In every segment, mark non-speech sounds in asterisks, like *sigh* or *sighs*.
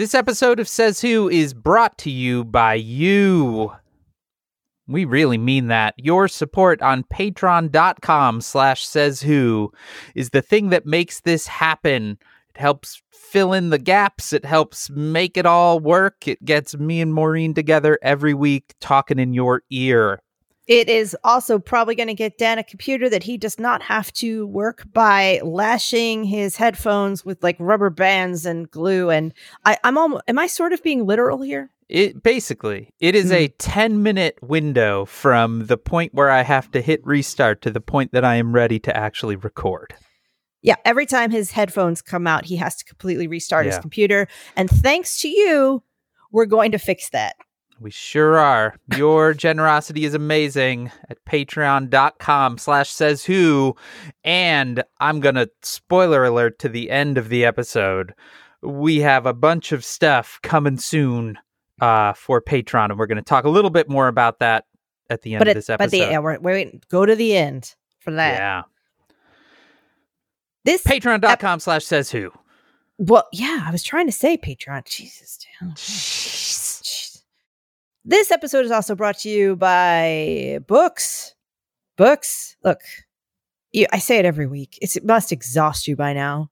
This episode of Says Who is brought to you by you. We really mean that. Your support on patreon.com slash says who is the thing that makes this happen. It helps fill in the gaps. It helps make it all work. It gets me and Maureen together every week talking in your ear. It is also probably going to get Dan a computer that he does not have to work by lashing his headphones with like rubber bands and glue. And I, I'm almost, am I sort of being literal here? It basically it is a hmm. 10 minute window from the point where I have to hit restart to the point that I am ready to actually record. Yeah, every time his headphones come out, he has to completely restart his computer. And thanks to you, we're going to fix that. We sure are. Your *laughs* generosity is amazing at patreon.com slash says who. And I'm going to spoiler alert to the end of the episode. We have a bunch of stuff coming soon uh, for Patreon, and we're going to talk a little bit more about that at the end but of this episode. but the yeah, wait, wait, go to the end for that. yeah. This Patreon.com slash says who. well, yeah, I was trying to say Patreon. Jesus, Dan. This episode is also brought to you by books. Books. Look, you, I say it every week. It's, it must exhaust you by now.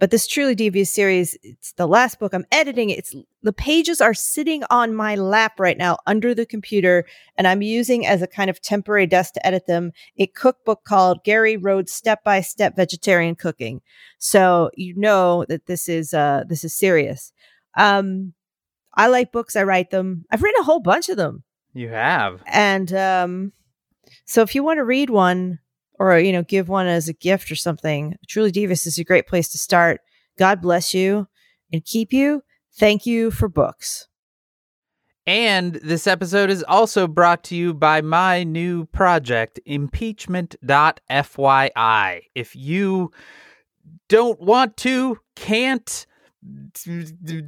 But this truly devious series, it's the last book. I'm editing. It's the pages are sitting on my lap right now under the computer, and I'm using as a kind of temporary desk to edit them a cookbook called Gary Rhodes Step by Step Vegetarian Cooking. So you know that this is uh this is serious. Um I like books, I write them. I've written a whole bunch of them. You have. And um so if you want to read one or you know give one as a gift or something, Truly Devious is a great place to start. God bless you and keep you. Thank you for books. And this episode is also brought to you by my new project, impeachment.fyi. If you don't want to, can't,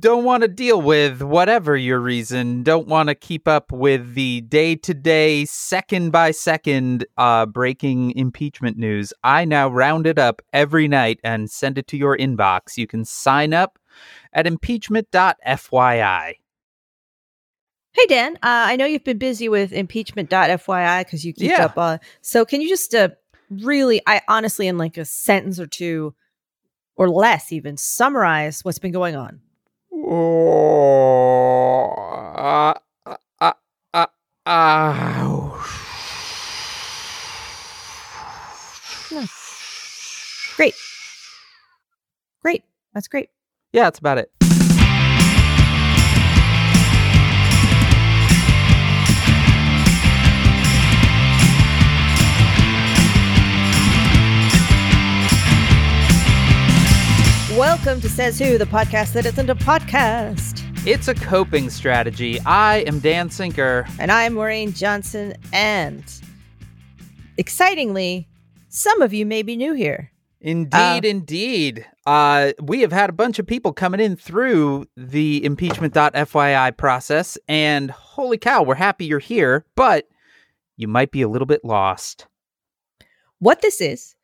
don't want to deal with whatever your reason, don't want to keep up with the day to day, second by second uh, breaking impeachment news, I now round it up every night and send it to your inbox. You can sign up at impeachment.fyi. Hey Dan, uh, I know you've been busy with impeachment.fyi because you keep Yeah. up. Uh, so can you just uh, really, I honestly, in like a sentence or two or less, even summarize what's been going on? Uh, uh, uh, uh, uh, Great, great, that's great. yeah, that's about it. Welcome to Says Who, the podcast that isn't a podcast. It's a coping strategy. I am Dan Sinker. And I'm Maureen Johnson, and excitingly, some of you may be new here. Indeed, Uh, indeed. Uh, we have had a bunch of people coming in through the impeachment.fyi process, and holy cow, we're happy you're here, but you might be a little bit lost. what this is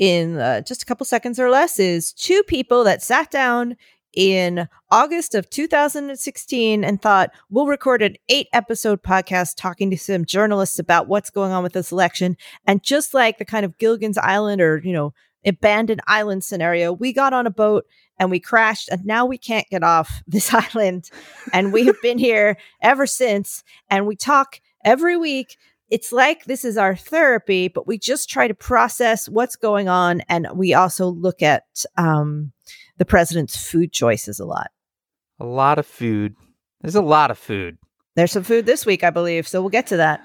in uh, just a couple seconds or less is two people that sat down in August of 2016 and thought we'll record an eight episode podcast talking to some journalists about what's going on with this election. And just like the kind of Gilligan's Island or you know abandoned island scenario we got on a boat and we crashed and now we can't get off *laughs* this island. And we have been here ever since and we talk every week it's like this is our therapy, but we just try to process what's going on. And we also look at um, the president's food choices a lot. A lot of food. There's a lot of food. There's some food this week, I believe. So we'll get to that.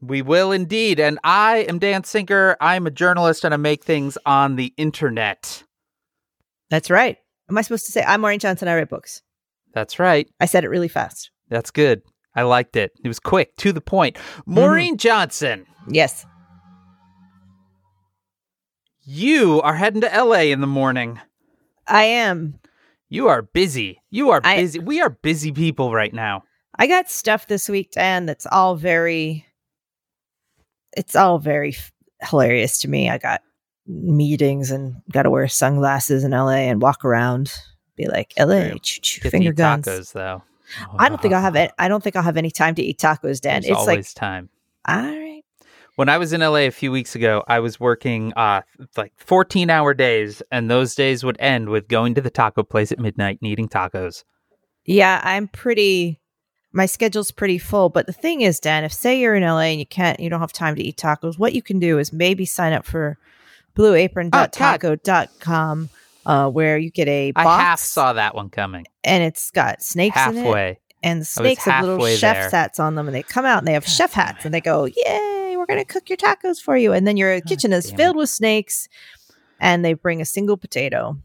We will indeed. And I am Dan Sinker. I'm a journalist and I make things on the internet. That's right. Am I supposed to say I'm Maureen Johnson? I write books. That's right. I said it really fast. That's good. I liked it. It was quick, to the point. Maureen Johnson, Yes. you are heading to LA in the morning. I am. You are busy. You are I- busy. we are busy people right now. I got stuff this week, Dan, that's all very, it's all very f- hilarious to me. I got meetings and got to wear sunglasses in LA and walk around Be like, LA, choo choo, finger guns. tacos though. I don't think I'll have it. I don't think I'll have any time to eat tacos, Dan. There's it's like, always time. all right. When I was in LA a few weeks ago, I was working uh like 14 hour days, and those days would end with going to the taco place at midnight and eating tacos. Yeah, I'm pretty. My schedule's pretty full. But the thing is, Dan, if say you're in LA and you can't, you don't have time to eat tacos, what you can do is maybe sign up for blueapron.taco.com, uh, where you get a box I half saw that one coming. and it's got snakes in it. Halfway. And the snakes have little chef there. hats on them, and they come out and they have chef hats, and they go, "Yay, we're gonna cook your tacos for you!" And then your kitchen is damn it. filled with snakes, and they bring a single potato.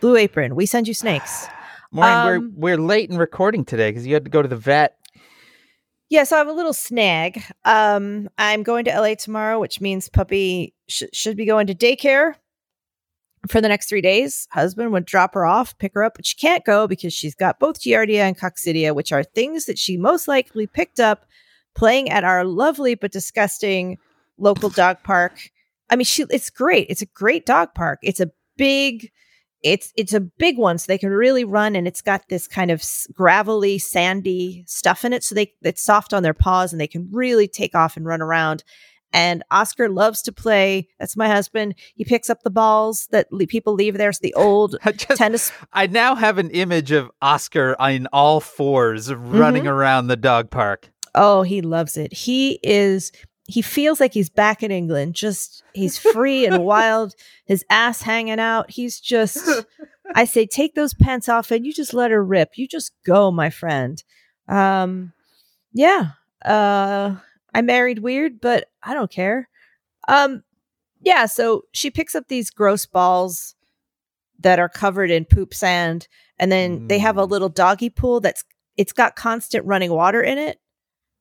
Blue Apron, we send you snakes. *sighs* Maureen, Um, we're we're late in recording today because you had to go to the vet. Yeah, so I have a little snag. Um, I'm going to LA tomorrow, which means puppy sh- should be going to daycare for the next three days. Husband would drop her off, pick her up, but she can't go because she's got both Giardia and Coccidia, which are things that she most likely picked up playing at our lovely but disgusting local dog park. I mean, she it's great. It's a great dog park. It's a big it's it's a big one so they can really run and it's got this kind of gravelly sandy stuff in it so they it's soft on their paws and they can really take off and run around and oscar loves to play that's my husband he picks up the balls that le- people leave there It's the old *laughs* I just tennis I now have an image of Oscar in all fours running Mm-hmm. around the dog park. oh he loves it he is he feels like he's back in england just he's free and *laughs* wild his ass hanging out he's just I say, take those pants off and you just let her rip. You just go, my friend. Um, yeah. Uh, I married weird, but I don't care. Um, yeah. So she picks up these gross balls that are covered in poop sand, and then they have a Mm. little doggy pool that's it's got constant running water in it,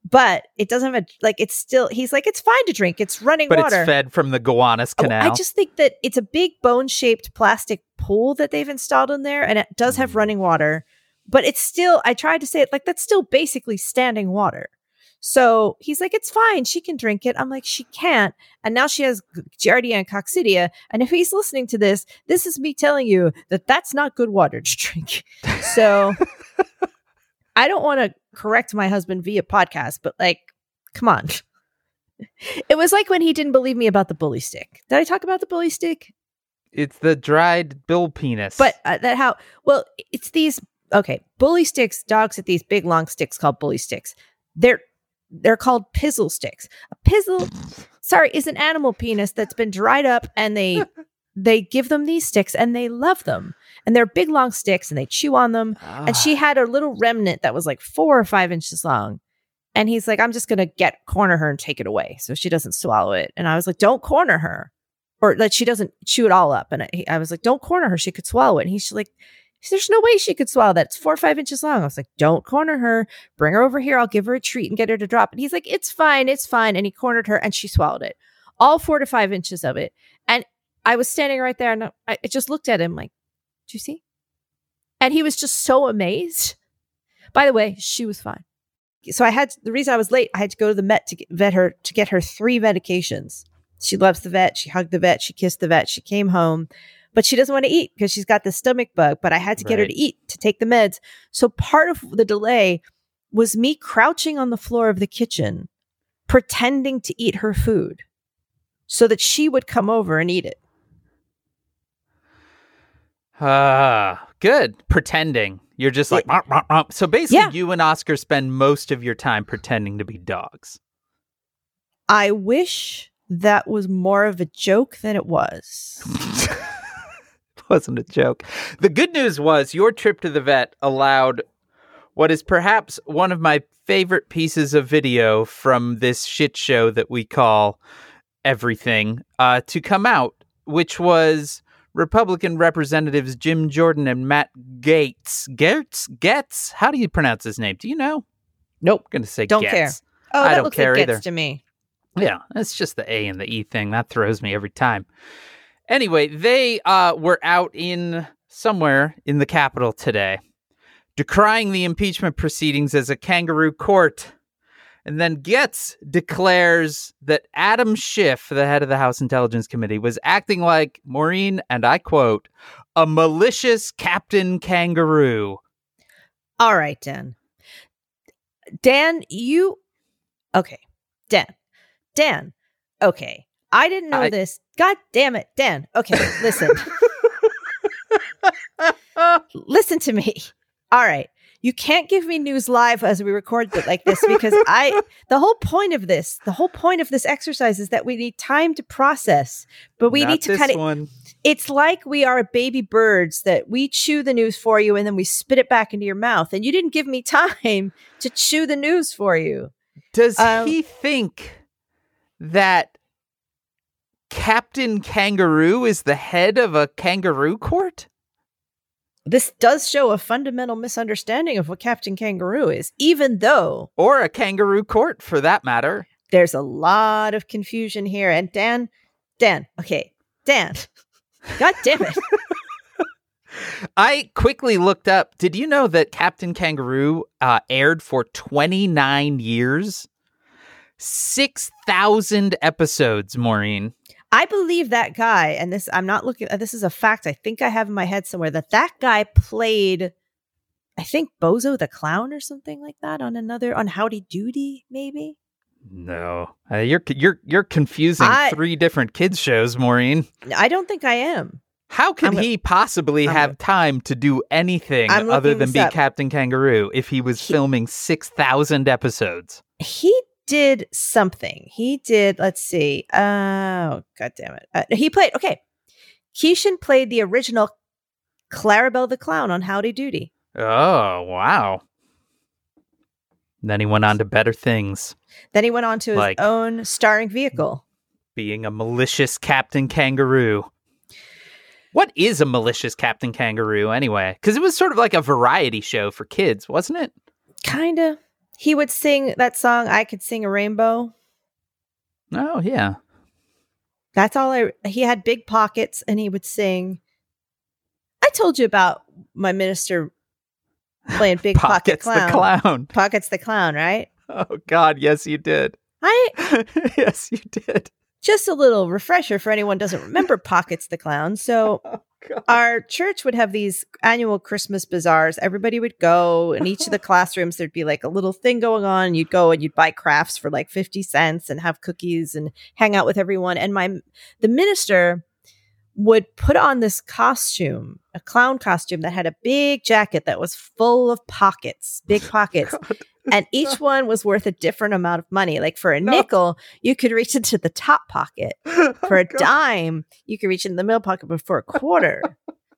but it doesn't have a like. It's still he's like it's fine to drink. It's running But water. it's fed from the Gowanus Oh, Canal. I just think that it's a big bone shaped plastic pool that they've installed in there, and it does have Mm. running water, but it's still, I tried to say it like that's still basically standing water. So he's like, it's fine. She can drink it. I'm like, she can't. And now she has Giardia and Coccidia. And if he's listening to this, this is me telling you that that's not good water to *laughs* drink. So I don't want to correct my husband via podcast, but like, come on. *laughs* It was like when he didn't believe me about the bully stick. Did I talk about the bully stick? it's the dried bill penis. But uh, that how well it's these okay bully sticks. Dogs get these big long sticks called bully sticks. They're they're called pizzle sticks. A pizzle, *laughs* sorry, is an animal penis that's been dried up, and they *laughs* they give them these sticks, and they love them. And they're big long sticks, and they chew on them. And she ah. had a little remnant that was like four or five inches long. And he's like, I'm just gonna get corner her and take it away so she doesn't swallow it. And I was like, don't corner her, or that she doesn't chew it all up. And I, I was like, don't corner her; she could swallow it. And he's like, there's no way she could swallow that. It's four or five inches long. I was like, don't corner her. Bring her over here. I'll give her a treat and get her to drop And He's like, it's fine, it's fine. And he cornered her and she swallowed it, all four to five inches of it. And I was standing right there and I, just looked at him like, do you see? And he was just so amazed. By the way, she was fine. So I had the reason I was late. I had to go to the vet to get, vet her to get her three medications. She loves the vet. She hugged the vet. She kissed the vet. She came home, but she doesn't want to eat because she's got the stomach bug. But I had to get her to eat to take the meds. So part of the delay was me crouching on the floor of the kitchen, pretending to eat her food, so that she would come over and eat it. Ah, good. Pretending. You're just like, "Mop, mop, mop." so basically, Yeah. you and Oscar spend most of your time pretending to be dogs. I wish that was more of a joke than it was. *laughs* *laughs* wasn't a joke. The good news was your trip to the vet allowed what is perhaps one of my favorite pieces of video from this shit show that we call everything uh, to come out, which was Republican Representatives Jim Jordan and Matt Gaetz. Gates? Getz? How do you pronounce his name? Do you know? Nope. I'm going to say Don't Getz. care. Oh, I that don't looks care like gets either. to me. Yeah, it's just the A and the E thing. That throws me every time. Anyway, they uh, were out in somewhere in the Capitol today, decrying the impeachment proceedings as a kangaroo court. And then Getz declares that Adam Schiff, the head of the House Intelligence Committee, was acting like Maureen, and I quote, a malicious Captain Kangaroo. All right, Dan. Dan, you okay. Dan. Dan. Okay. I didn't know I- this. God damn it, Dan. Okay, listen. *laughs* listen to me. All right. You can't give me news live as we record it like this because I the whole point of this, the whole point of this exercise is that we need time to process. But we Not need to kind of it's like we are baby birds that we chew the news for you and then we spit it back into your mouth. And you didn't give me *laughs* time to chew the news for you. Does Um, he think that Captain Kangaroo is the head of a kangaroo court? This does show a fundamental misunderstanding of what Captain Kangaroo is, even though Or a kangaroo court, for that matter? there's a lot of confusion here. And Dan, Dan, okay, Dan, *laughs* God damn it. *laughs* I quickly looked up. Did you know that Captain Kangaroo uh, aired for 29 years? 6,000 episodes, Maureen. I believe that guy, and this I'm not looking. uh, This is a fact. I think I have in my head somewhere that that guy played, I think Bozo the Clown or something like that on another on Howdy Doody, maybe. No, uh, you're you're you're confusing I- three different kids shows, Maureen. I don't think I am. How gonna- he possibly I'm have gonna- time to do anything other than be up. Captain Kangaroo if he was He- filming six thousand episodes? He did something. He did. Let's see. Oh God damn it! Uh, he played. Okay, Keeshan played the original Clarabelle the Clown on Howdy Doody. Oh wow! Then he went on to better things, Then he went on to his own starring vehicle. being a malicious Captain Kangaroo. What is a malicious Captain Kangaroo anyway? Because it was sort of like a variety show for kids, wasn't it? Kinda. He would sing that song. I could sing a rainbow. Oh yeah. That's all I. He had big pockets, and he would sing. I told you about my minister *laughs* playing big pocket Pockets the clown. clown. Pockets the clown, right? Oh God, yes you did. I *laughs* yes you did. Just a little refresher for anyone who doesn't remember *laughs* Pockets the clown. So Oh God. our church would have these annual Christmas bazaars. Everybody would go, and each of the *laughs* classrooms there'd be like a little thing going on. And you'd go and you'd buy crafts for like fifty cents and have cookies and hang out with everyone. And my the minister would put on this costume, a clown costume that had a big jacket that was full of pockets, big *laughs* pockets. God. and each *laughs* one was worth a different amount of money. Like for a No. nickel, you could reach into the top pocket. *laughs* For a Oh, God. dime, you could reach into the middle pocket, but for a quarter,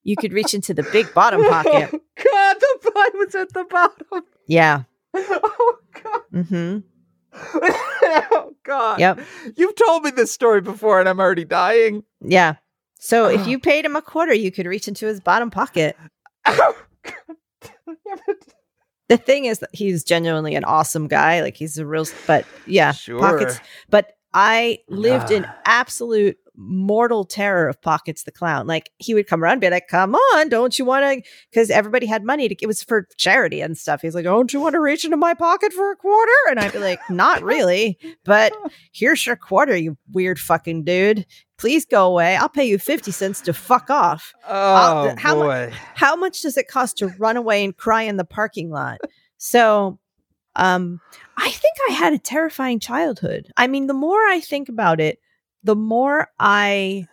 you could reach into the big bottom pocket. Oh, God, the was at the bottom. Yeah. Oh God. Mm-hmm. oh God. Yep. You've told me this story before, and I'm already dying. Yeah. So if you paid him a quarter, you could reach into his bottom pocket. Oh, God. Damn it. The thing is that he's genuinely an awesome guy. Like he's a real, but yeah, Sure. pockets. But I lived in absolute mortal terror of Pockets the Clown. Like he would come around and be like, come on, don't you want to? Because everybody had money to, it was for charity and stuff. He's like, don't you want to reach into my pocket for a quarter? And I'd be like, not really, but *laughs* here's your quarter, you weird fucking dude. Please go away. I'll pay you 50 cents to fuck off. Oh how mu- boy. How much does it cost to run away and cry in the parking lot? So, um, I think I had a terrifying childhood. I mean, the more I think about it, the more I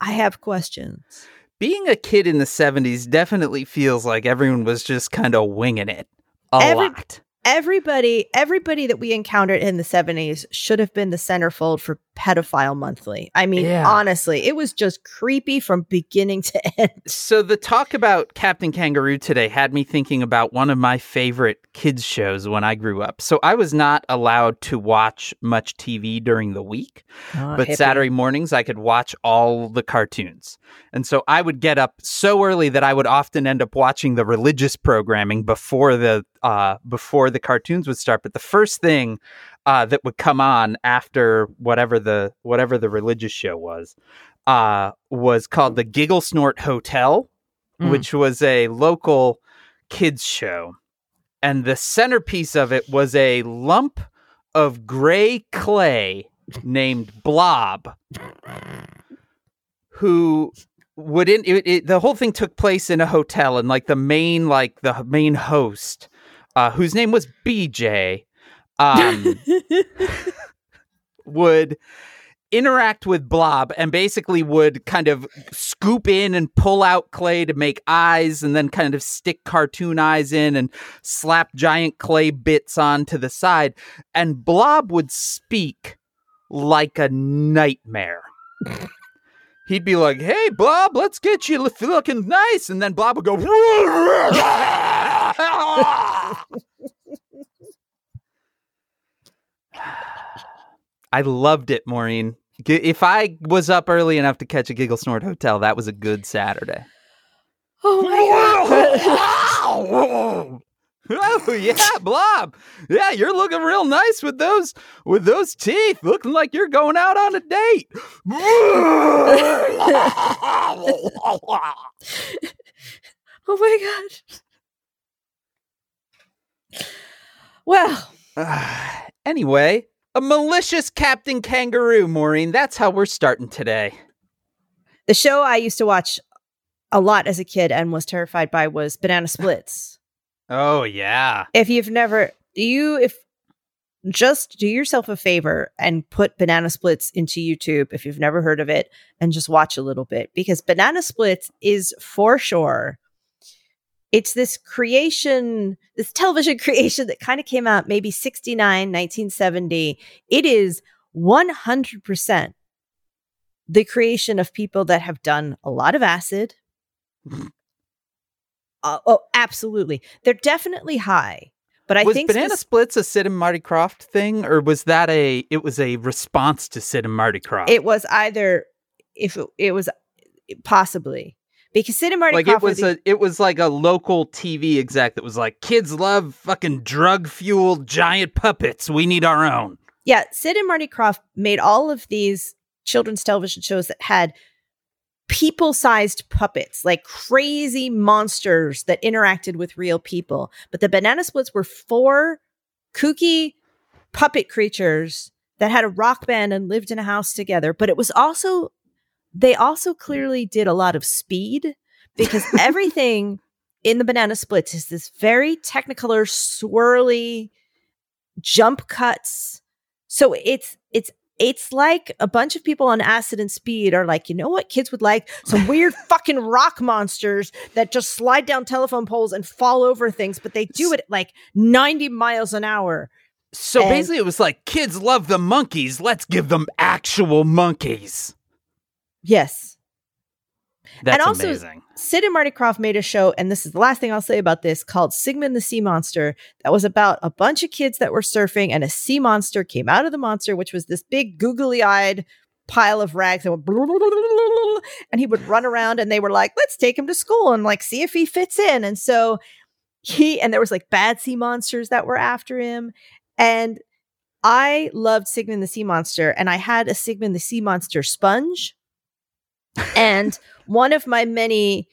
I have questions. Being a kid in the 70s definitely feels like everyone was just kind of winging it a Every- lot. Everybody, everybody that we encountered in the 70s should have been the centerfold for pedophile monthly. I mean, Yeah. honestly, it was just creepy from beginning to *laughs* end. So the talk about Captain Kangaroo today had me thinking about one of my favorite kids shows when I grew up. So I was not allowed to watch much TV during the week, Oh, but Saturday mornings I could watch all the cartoons. And so I would get up so early that I would often end up watching the religious programming before the uh before the cartoons would start. But the first thing uh that would come on after whatever the whatever the religious show was uh was called the Giggle Snort Hotel, Mm. which was a local kids show. And the centerpiece of it was a lump of gray clay named Blob, who wouldn't it, it, the whole thing took place in a hotel and like the main like the main host uh whose name was BJ um would interact with Blob and basically would kind of scoop in and pull out clay to make eyes and then kind of stick cartoon eyes in and slap giant clay bits onto the side. And Blob would speak like a nightmare. He'd be like, hey, Blob, let's get you looking nice. And then Blob would go, *laughs* I loved it, Maureen. If I was up early enough to catch a Giggle Snort Hotel, that was a good Saturday. Oh my god. *laughs* oh yeah, Blob. Yeah, you're looking real nice with those with those teeth, looking like you're going out on a date. *laughs* oh my god. Well, *sighs* anyway, a malicious Captain Kangaroo, Maureen. That's how we're starting today. the show I used to watch a lot as a kid and was terrified by was Banana *laughs* Splits. Oh yeah. if you've never you if just do yourself a favor and put banana splits into youtube if you've never heard of it and just watch a little bit because banana splits is for sure it's this creation this television *laughs* creation that kind of came out maybe 69 1970 it is 100% the creation of people that have done a lot of acid uh, oh absolutely they're definitely high but I was think Banana spec- Splits a Sid and Marty Krofft thing, or was that a? It was a response to Sid and Marty Krofft. it was either if it, it was possibly because Sid and Marty like it was a it was like a local TV exec that was like, kids love fucking drug fueled giant puppets. We need our own. yeah Sid and Marty Krofft made all of these children's television shows that had people-sized puppets like crazy monsters that interacted with real people but the banana splits were four kooky puppet creatures that had a rock band and lived in a house together but it was also they also clearly did a lot of speed because *laughs* everything in the banana splits is this very technicolor swirly jump cuts so it's it's it's like a bunch of people on acid and speed are like, you know what kids would like? Some weird *laughs* fucking rock monsters that just slide down telephone poles and fall over things, but they do it like 90 miles an hour. So And- basically, it was like, kids love the Monkees. Let's give them actual monkeys. Yes. That's also- amazing. Sid and Marty Krofft made a show, and this is the last thing I'll say about this, called Sigmund the Sea Monster. That was about a bunch of kids that were surfing, and a sea monster came out of the monster, which was this big googly eyed pile of rags and, went *laughs* and he would run around and they were like, let's take him to school and like see if he fits in. And so he and there was like bad sea monsters that were after him. And I loved Sigmund the Sea Monster, and I had a Sigmund the Sea Monster sponge. And one of my many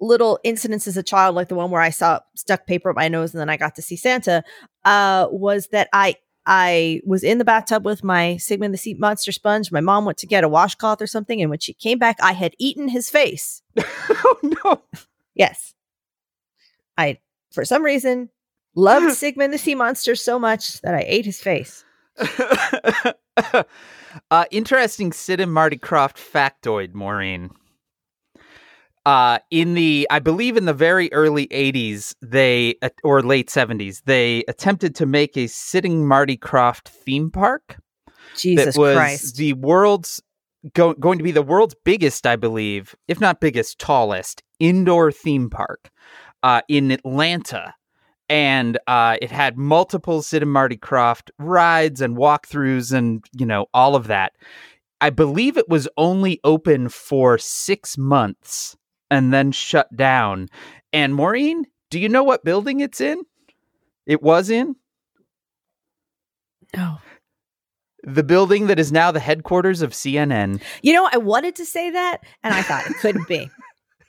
little incidents as a child, like the one where I saw stuck paper up my nose and then I got to see Santa, uh, was that I I was in the bathtub with my Sigmund the Sea Monster sponge. My mom went to get a washcloth or something, and when she came back, I had eaten his face. *laughs* oh no. Yes, I for some reason loved *laughs* Sigmund the Sea Monster so much that I ate his face. *laughs* uh, interesting Sid and Marty Krofft factoid, Maureen. Uh, in the, I believe in the very early 80s, they, uh, or late 70s, they attempted to make a Sid and Marty Krofft theme park Jesus that was Christ! the world's, go, going to be the world's biggest, I believe, if not biggest, tallest indoor theme park uh, in Atlanta and uh, it had multiple Sid and Marty Krofft rides and walkthroughs and you know all of that. I believe it was only open for six months and then shut down. And Maureen, do you know what building it's in? It was in No. the building that is now the headquarters of CNN. You know, I wanted to say that, and I thought it couldn't be. *laughs*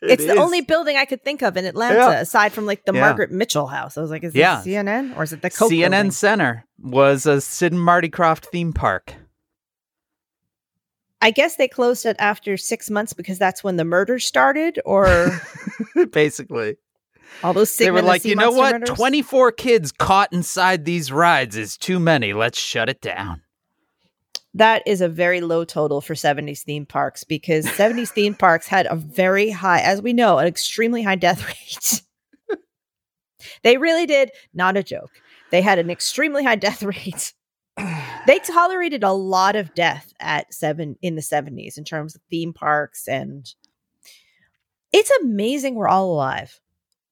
It it's the only building I could think of in Atlanta, Yeah. aside from like the Yeah. Margaret Mitchell house. I was like, is this Yeah. CNN or is it the Coke CNN building? Center was a Sid and Marty Krofft theme park. I guess they closed it after six months because that's when the murder started, or *laughs* Basically, all those they were like, you know what? murders?" 24 kids caught inside these rides is too many. Let's shut it down. That is a very low total for 70s theme parks because *laughs* 70s theme parks had a very high, as we know, an extremely high death *laughs* rate. they really did, not a joke. They had an extremely high death rate. *sighs* They tolerated a lot of death at seven in the 70s in terms of theme parks and it's amazing we're all alive.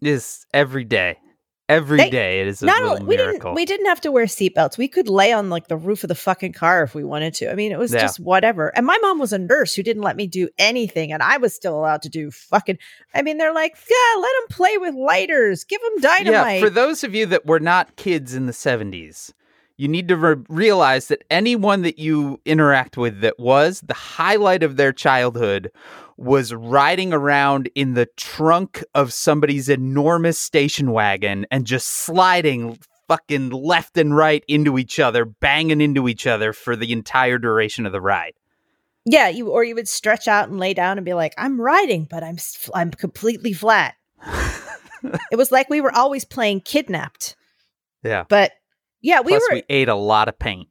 Is every day. Every day They- it is a Not we miracle. didn't we didn't have to wear seatbelts. We could lay on like the roof of the fucking car if we wanted to. I mean, it was Yeah. just whatever. And my mom was a nurse who didn't let me do anything, and I was still allowed to do fucking. I mean, they're like, yeah, let them play with lighters, give them dynamite. Yeah, for those of you that were not kids in the 70s, you need to re- realize that anyone that you interact with that was the highlight of their childhood was riding around in the trunk of somebody's enormous station wagon and just sliding fucking left and right into each other, banging into each other for the entire duration of the ride. yeah, you or you would stretch out and lay down and be like, I'm riding, but I'm I'm completely flat. *laughs* it was like we were always playing kidnapped. Yeah. But yeah, we Plus, were we ate a lot of paint.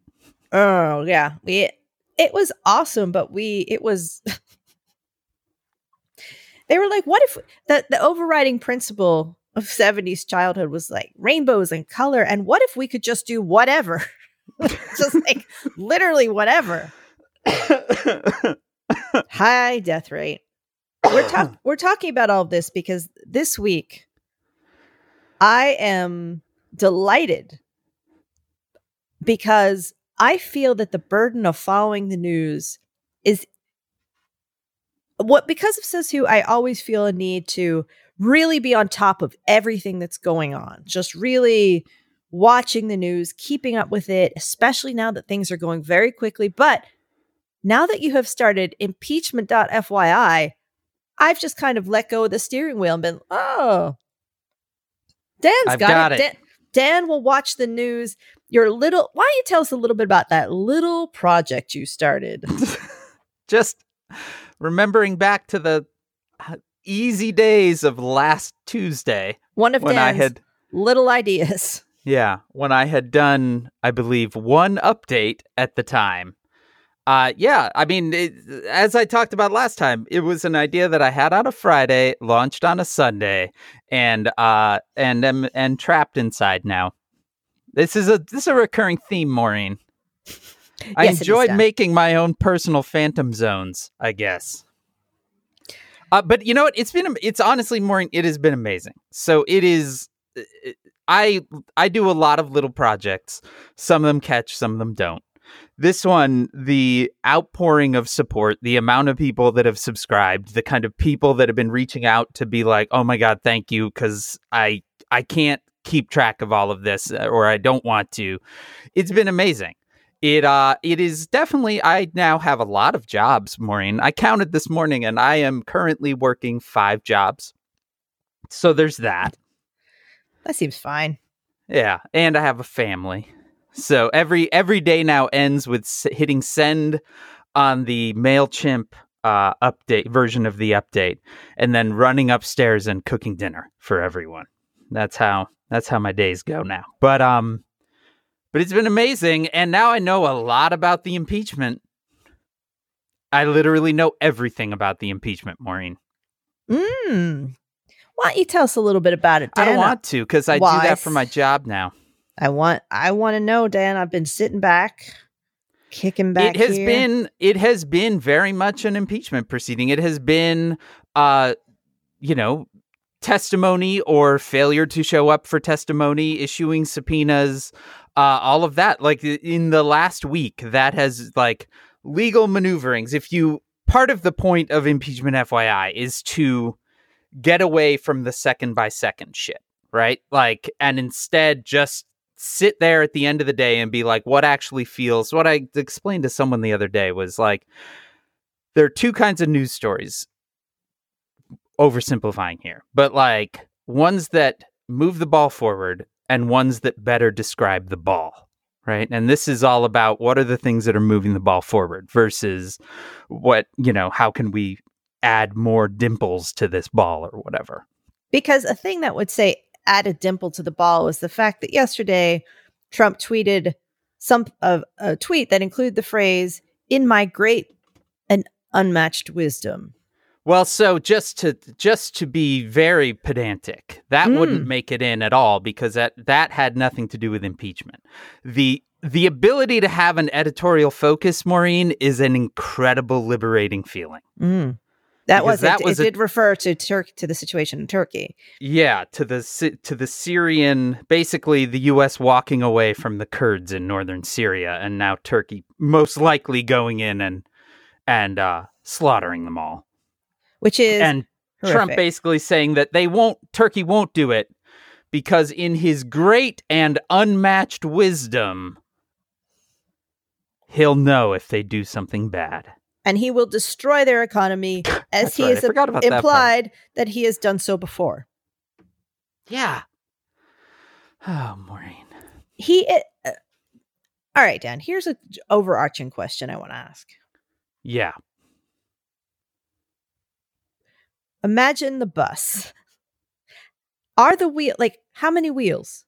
Oh yeah, we it was awesome, but we it was. *laughs* they were like, "What if the the overriding principle of '70s childhood was like rainbows and color, and what if we could just do whatever, *laughs* just like literally whatever." *coughs* High death rate. We're talk- *coughs* we're talking about all of this because this week I am delighted because I feel that the burden of following the news is what because of Says Who, I always feel a need to really be on top of everything that's going on. Just really watching the news, keeping up with it, especially now that things are going very quickly. But now that you have started impeachment.fyi, I've just kind of let go of the steering wheel and been, oh, Dan's got, got it. it. Dan, Dan will watch the news. Your little, why don't you tell us a little bit about that little project you started? *laughs* just remembering back to the uh, easy days of last Tuesday One of when Dan's I had little ideas. *laughs* yeah, when I had done I believe one update at the time. Uh yeah, I mean it, as I talked about last time, it was an idea that I had on a Friday, launched on a Sunday, and uh and am and trapped inside now. This is a this is a recurring theme, Maureen. I Yes, it is, enjoyed making my own personal phantom zones, I guess. Uh, but you know what? It's been it's honestly Maureen, it has been amazing. So it is I I do a lot of little projects. Some of them catch, some of them don't. This one, the outpouring of support, the amount of people that have subscribed, the kind of people that have been reaching out to be like, "Oh my god, thank you cuz I I can't keep track of all of this uh, or I don't want to." It's been amazing. It uh it is definitely I now have a lot of jobs, Maureen. I counted this morning and I am currently working 5 jobs. So there's that. That seems fine. Yeah, and I have a family. So every every day now ends with s- hitting send on the Mailchimp uh, update version of the update, and then running upstairs and cooking dinner for everyone. That's how that's how my days go now. But um, but it's been amazing, and now I know a lot about the impeachment. I literally know everything about the impeachment, Maureen. Mm. Why don't you tell us a little bit about it, Dan? I don't want to because I Why? do that for my job now. I want. I want to know, Dan. I've been sitting back, kicking back. it has here. been it has been very much an impeachment proceeding it has been uh you know testimony or failure to show up for testimony issuing subpoenas uh all of that. Like in the last week that has like legal maneuverings. If you part of the point of impeachment FYI is to get away from the second by second shit right? Like and instead just sit there at the end of the day and be like what actually feels what i explained to someone the other day was like there are two kinds of news stories oversimplifying here but like ones that move the ball forward and ones that better describe the ball right? And this is all about what are the things that are moving the ball forward versus what, you know, how can we add more dimples to this ball or whatever. Because a thing that would say add a dimple to the ball was the fact that yesterday Trump tweeted some of a tweet that included the phrase "in my great and unmatched wisdom." Well, so just to just to be very pedantic, that Mm. wouldn't make it in at all because that that had nothing to do with impeachment. The the ability to have an editorial focus, Maureen, is an incredible liberating feeling. Mm. That Because was that it. was it a- did refer to Turkey to the situation in Turkey. Yeah, to the to the Syrian, basically the U.S. walking away from the Kurds in northern Syria, and now Turkey most likely going in and and uh, slaughtering them all. Which is and Trump basically saying that they won't, Turkey won't do it because, in his great and unmatched wisdom, he'll know if they do something bad. and he will destroy their economy *laughs* as he right, has about that implied that, he has done so before. Yeah. Oh, Maureen. He uh, All right, Dan, here's an overarching question I want to ask. Yeah. Imagine the bus. Are the wheel like how many wheels?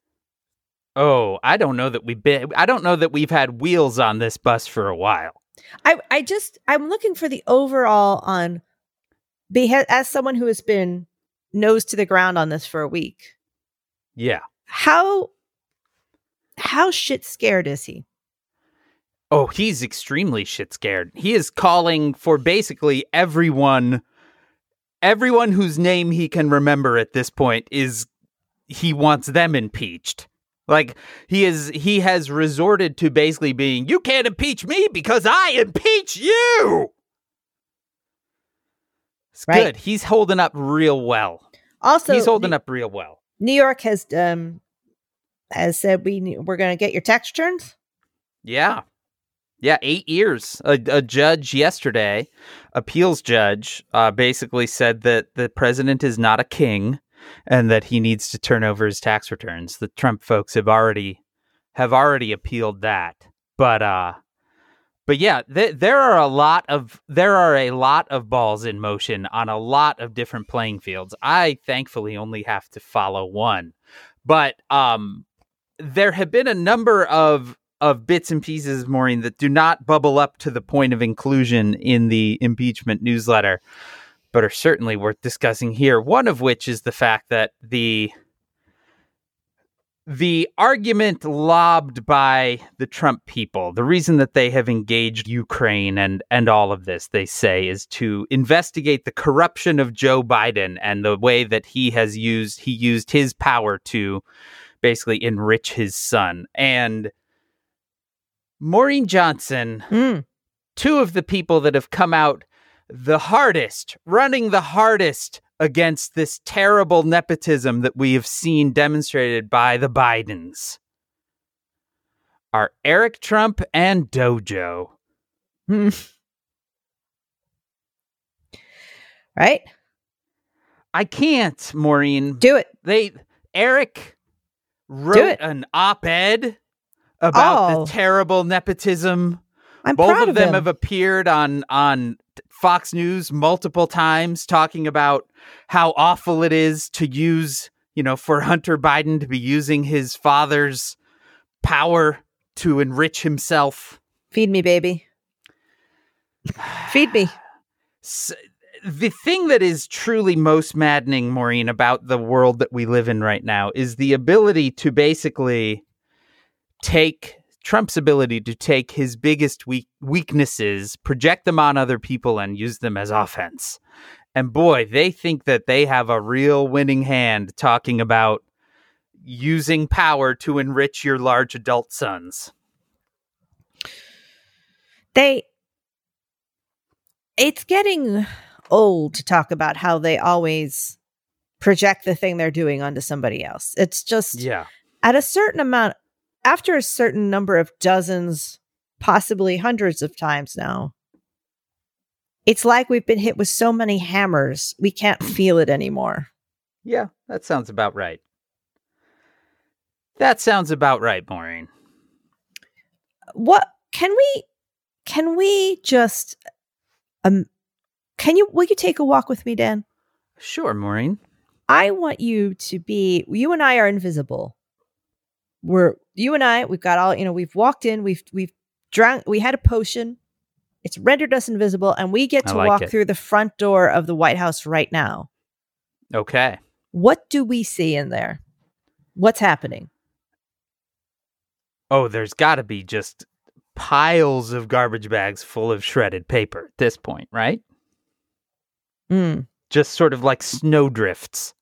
Oh, I don't know that we've been. I don't know that we've had wheels on this bus for a while. I I just I'm looking for the overall on be as someone who has been nose to the ground on this for a week. Yeah. How how shit scared is he? Oh, he's extremely shit scared. He is calling for basically everyone everyone whose name he can remember at this point is he wants them impeached. Like he is he has resorted to basically being you can't impeach me because I impeach you. It's Right. good. He's holding up real well. Also, he's holding New- up real well. New York has um has said we we're going to get your tax returns. Yeah. Yeah, eight years. A, a judge yesterday, appeals judge, uh, basically said that the president is not a king and that he needs to turn over his tax returns. The Trump folks have already have already appealed that. But uh but yeah, th- there are a lot of there are a lot of balls in motion on a lot of different playing fields. I thankfully only have to follow one. But um there have been a number of of bits and pieces, Maureen, that do not bubble up to the point of inclusion in the impeachment newsletter, but are certainly worth discussing here. One of which is the fact that the the argument lobbed by the Trump people, the reason that they have engaged Ukraine and and all of this, they say, is to investigate the corruption of Joe Biden and the way that he has used he used his power to basically enrich his son. And Maureen Johnson, Mm. two of the people that have come out the hardest, running the hardest against this terrible nepotism that we have seen demonstrated by the Bidens are Eric Trump and Dojo. Mm. Right? I can't, Maureen. Do it. They Eric wrote an op-ed about Oh. the terrible nepotism I'm both proud of them him. have appeared on on Fox News multiple times talking about how awful it is to use, you know, for Hunter Biden to be using his father's power to enrich himself. Feed me, baby. Feed me. *sighs* S- the thing that is truly most maddening, Maureen, about the world that we live in right now is the ability to basically take Trump's ability to take his biggest weak- weaknesses, project them on other people, and use them as offense. And boy, they think that they have a real winning hand talking about using power to enrich your large adult sons. They it's getting old to talk about how they always project the thing they're doing onto somebody else. It's just Yeah. at a certain amount after a certain number of dozens possibly hundreds of times now it's like we've been hit with so many hammers we can't *clears throat* feel it anymore Yeah, that sounds about right. That sounds about right, Maureen. what can we can we just um can you will you take a walk with me, Dan? Sure, Maureen. I want you to be you and I are invisible. We're you and I, we've got all, you know, we've walked in, we've we've drank we had a potion. It's rendered us invisible and we get to like walk it. through the front door of the White House right now. Okay. What do we see in there? What's happening? Oh, there's got to be just piles of garbage bags full of shredded paper at this point, right? Mm. Just sort of like snowdrifts.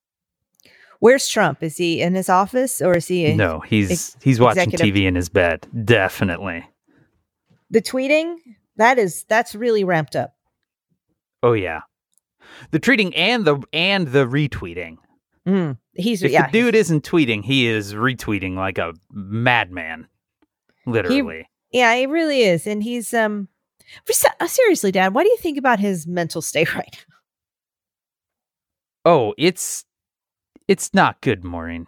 Where's Trump? Is he in his office or is he No, he's ex- he's watching executive- TV in his bed. Definitely. the tweeting? That is that's really ramped up. Oh yeah. The tweeting and the and the retweeting. Mm. He's If yeah. the dude isn't tweeting, he is retweeting like a madman. Literally. Yeah, he really is. And he's um uh, seriously, Dad, what do you think about his mental state *laughs* right now? oh, it's it's not good, Maureen.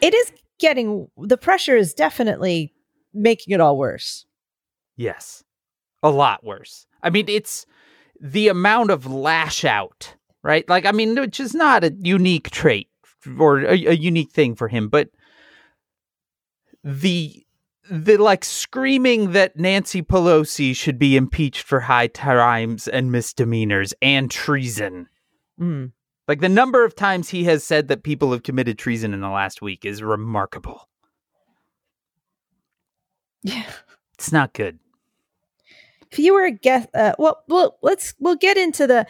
It is getting the pressure is definitely making it all worse. Yes. A lot worse. I mean, it's the amount of lash out, right? Like, I mean, which is not a unique trait or a, a unique thing for him, but the the like screaming that Nancy Pelosi should be impeached for high crimes and misdemeanors and treason. Mm. Like the number of times he has said that people have committed treason in the last week is remarkable. Yeah. It's not good. If you were a guest, uh, well, well, let's we'll get into the.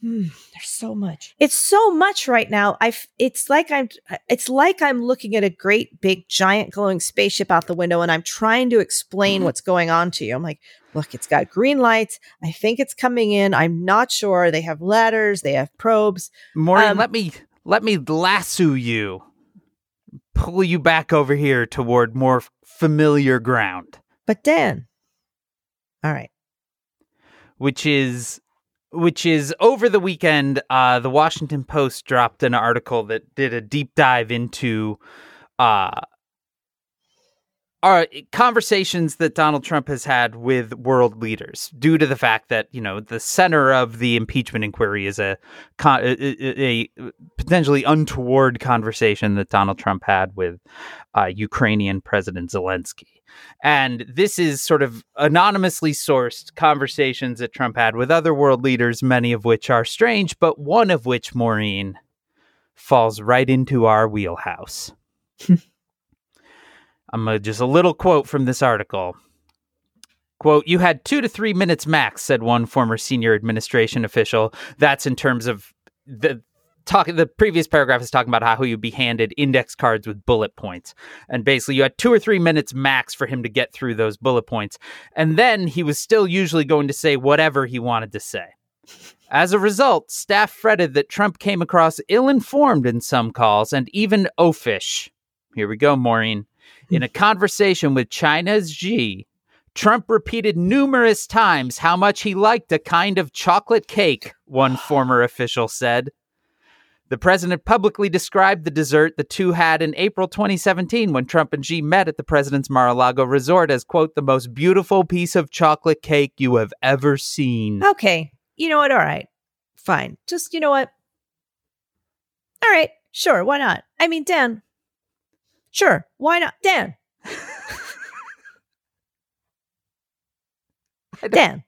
Hmm, there's so much. It's so much right now. I. It's like I'm. It's like I'm looking at a great big giant glowing spaceship out the window, and I'm trying to explain *gasps* what's going on to you. I'm like, look, it's got green lights. I think it's coming in. I'm not sure. They have ladders. They have probes. Maureen, Um, let me let me lasso you, pull you back over here toward more familiar ground, But Dan. All right. which is which is over the weekend. Uh, the Washington Post dropped an article that did a deep dive into uh, conversations that Donald Trump has had with world leaders due to the fact that you know the center of the impeachment inquiry is a, a, a, a potentially untoward conversation that Donald Trump had with uh, Ukrainian President Zelensky, and this is sort of anonymously sourced conversations that Trump had with other world leaders, many of which are strange, but one of which, Maureen, falls right into our wheelhouse. *laughs* I'm uh, just a little quote from this article. Quote, you had two to three minutes max, said one former senior administration official. That's in terms of the talk. The previous paragraph is talking about how you'd be handed index cards with bullet points. And basically, you had two or three minutes max for him to get through those bullet points. And then he was still usually going to say whatever he wanted to say. As a result, staff fretted that Trump came across ill informed in some calls and even oafish. Here we go, Maureen. In a conversation with China's Xi, Trump repeated numerous times how much he liked a kind of chocolate cake, one former official said. The president publicly described the dessert the two had in April 2017 when Trump and Xi met at the president's Mar a Lago resort as, quote, the most beautiful piece of chocolate cake you have ever seen. Okay. You know what? All right. Fine. Just, you know what? All right. Sure. Why not? I mean, Dan. Sure. Why not? Dan. *laughs* Dan.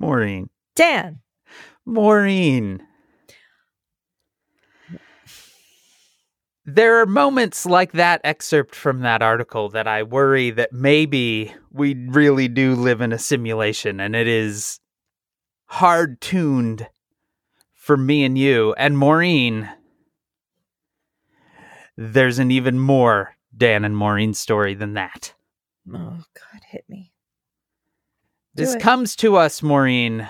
Maureen. Dan. Maureen. There are moments like that excerpt from that article that I worry that maybe we really do live in a simulation and it is hard tuned for me and you. And Maureen, there's an even more Dan and Maureen story than that. Oh, God, hit me. Do This it. comes to us, Maureen,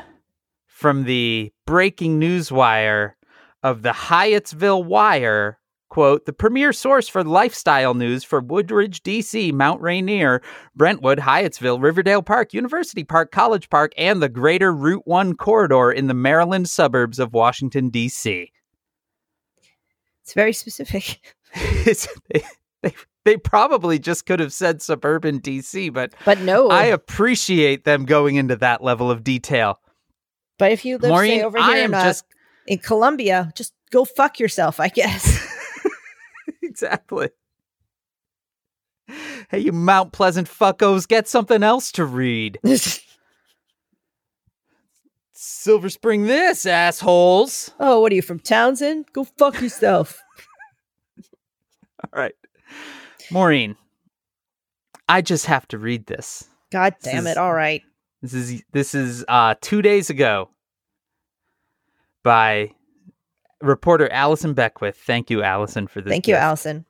from the breaking news wire of the Hyattsville Wire. Quote, the premier source for lifestyle news for Woodridge, D.C., Mount Rainier, Brentwood, Hyattsville, Riverdale Park, University Park, College Park, and the greater Route 1 corridor in the Maryland suburbs of Washington, D.C. It's very specific. *laughs* They, they, they probably just could have said suburban DC, but But no. I appreciate them going into that level of detail. but if you live Maureen, say over here I am in, uh, just in Columbia, just go fuck yourself, I guess. *laughs* exactly. Hey, you Mount Pleasant fuckos, get something else to read. *laughs* Silver Spring this, assholes. oh, what are you from Townsend? Go fuck yourself. *laughs* All right. Maureen, I just have to read this. God This damn is- it. All right. This is this is uh 2 days ago by reporter Allison Beckwith. Thank you Allison for this. Thank you, gift. Allison.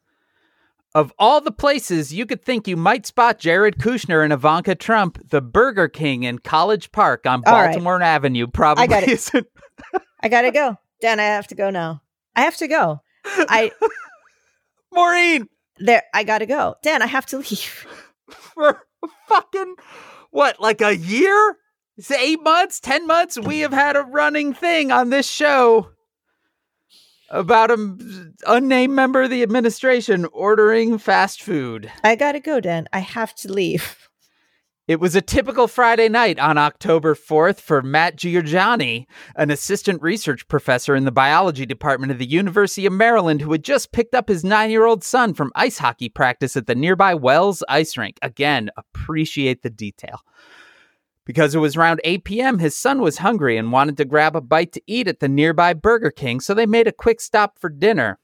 Of all the places you could think you might spot Jared Kushner and Ivanka Trump, the Burger King in College Park on All right. Baltimore Avenue probably got it. *laughs* isn't. I gotta go. Dan, I have to go now. I have to go. I *laughs* Maureen, there I gotta go. Dan, I have to leave. *laughs* for fucking what, like a year? Is it eight months, ten months? We have had a running thing on this show about an unnamed member of the administration ordering fast food. I gotta go, Dan. I have to leave. *laughs* It was a typical Friday night on October 4th for Matt Giorgiani, an assistant research professor in the biology department of the University of Maryland who had just picked up his nine year old son from ice hockey practice at the nearby Wells ice rink. Again, appreciate the detail. Because it was around 8 p.m., his son was hungry and wanted to grab a bite to eat at the nearby Burger King, so they made a quick stop for dinner.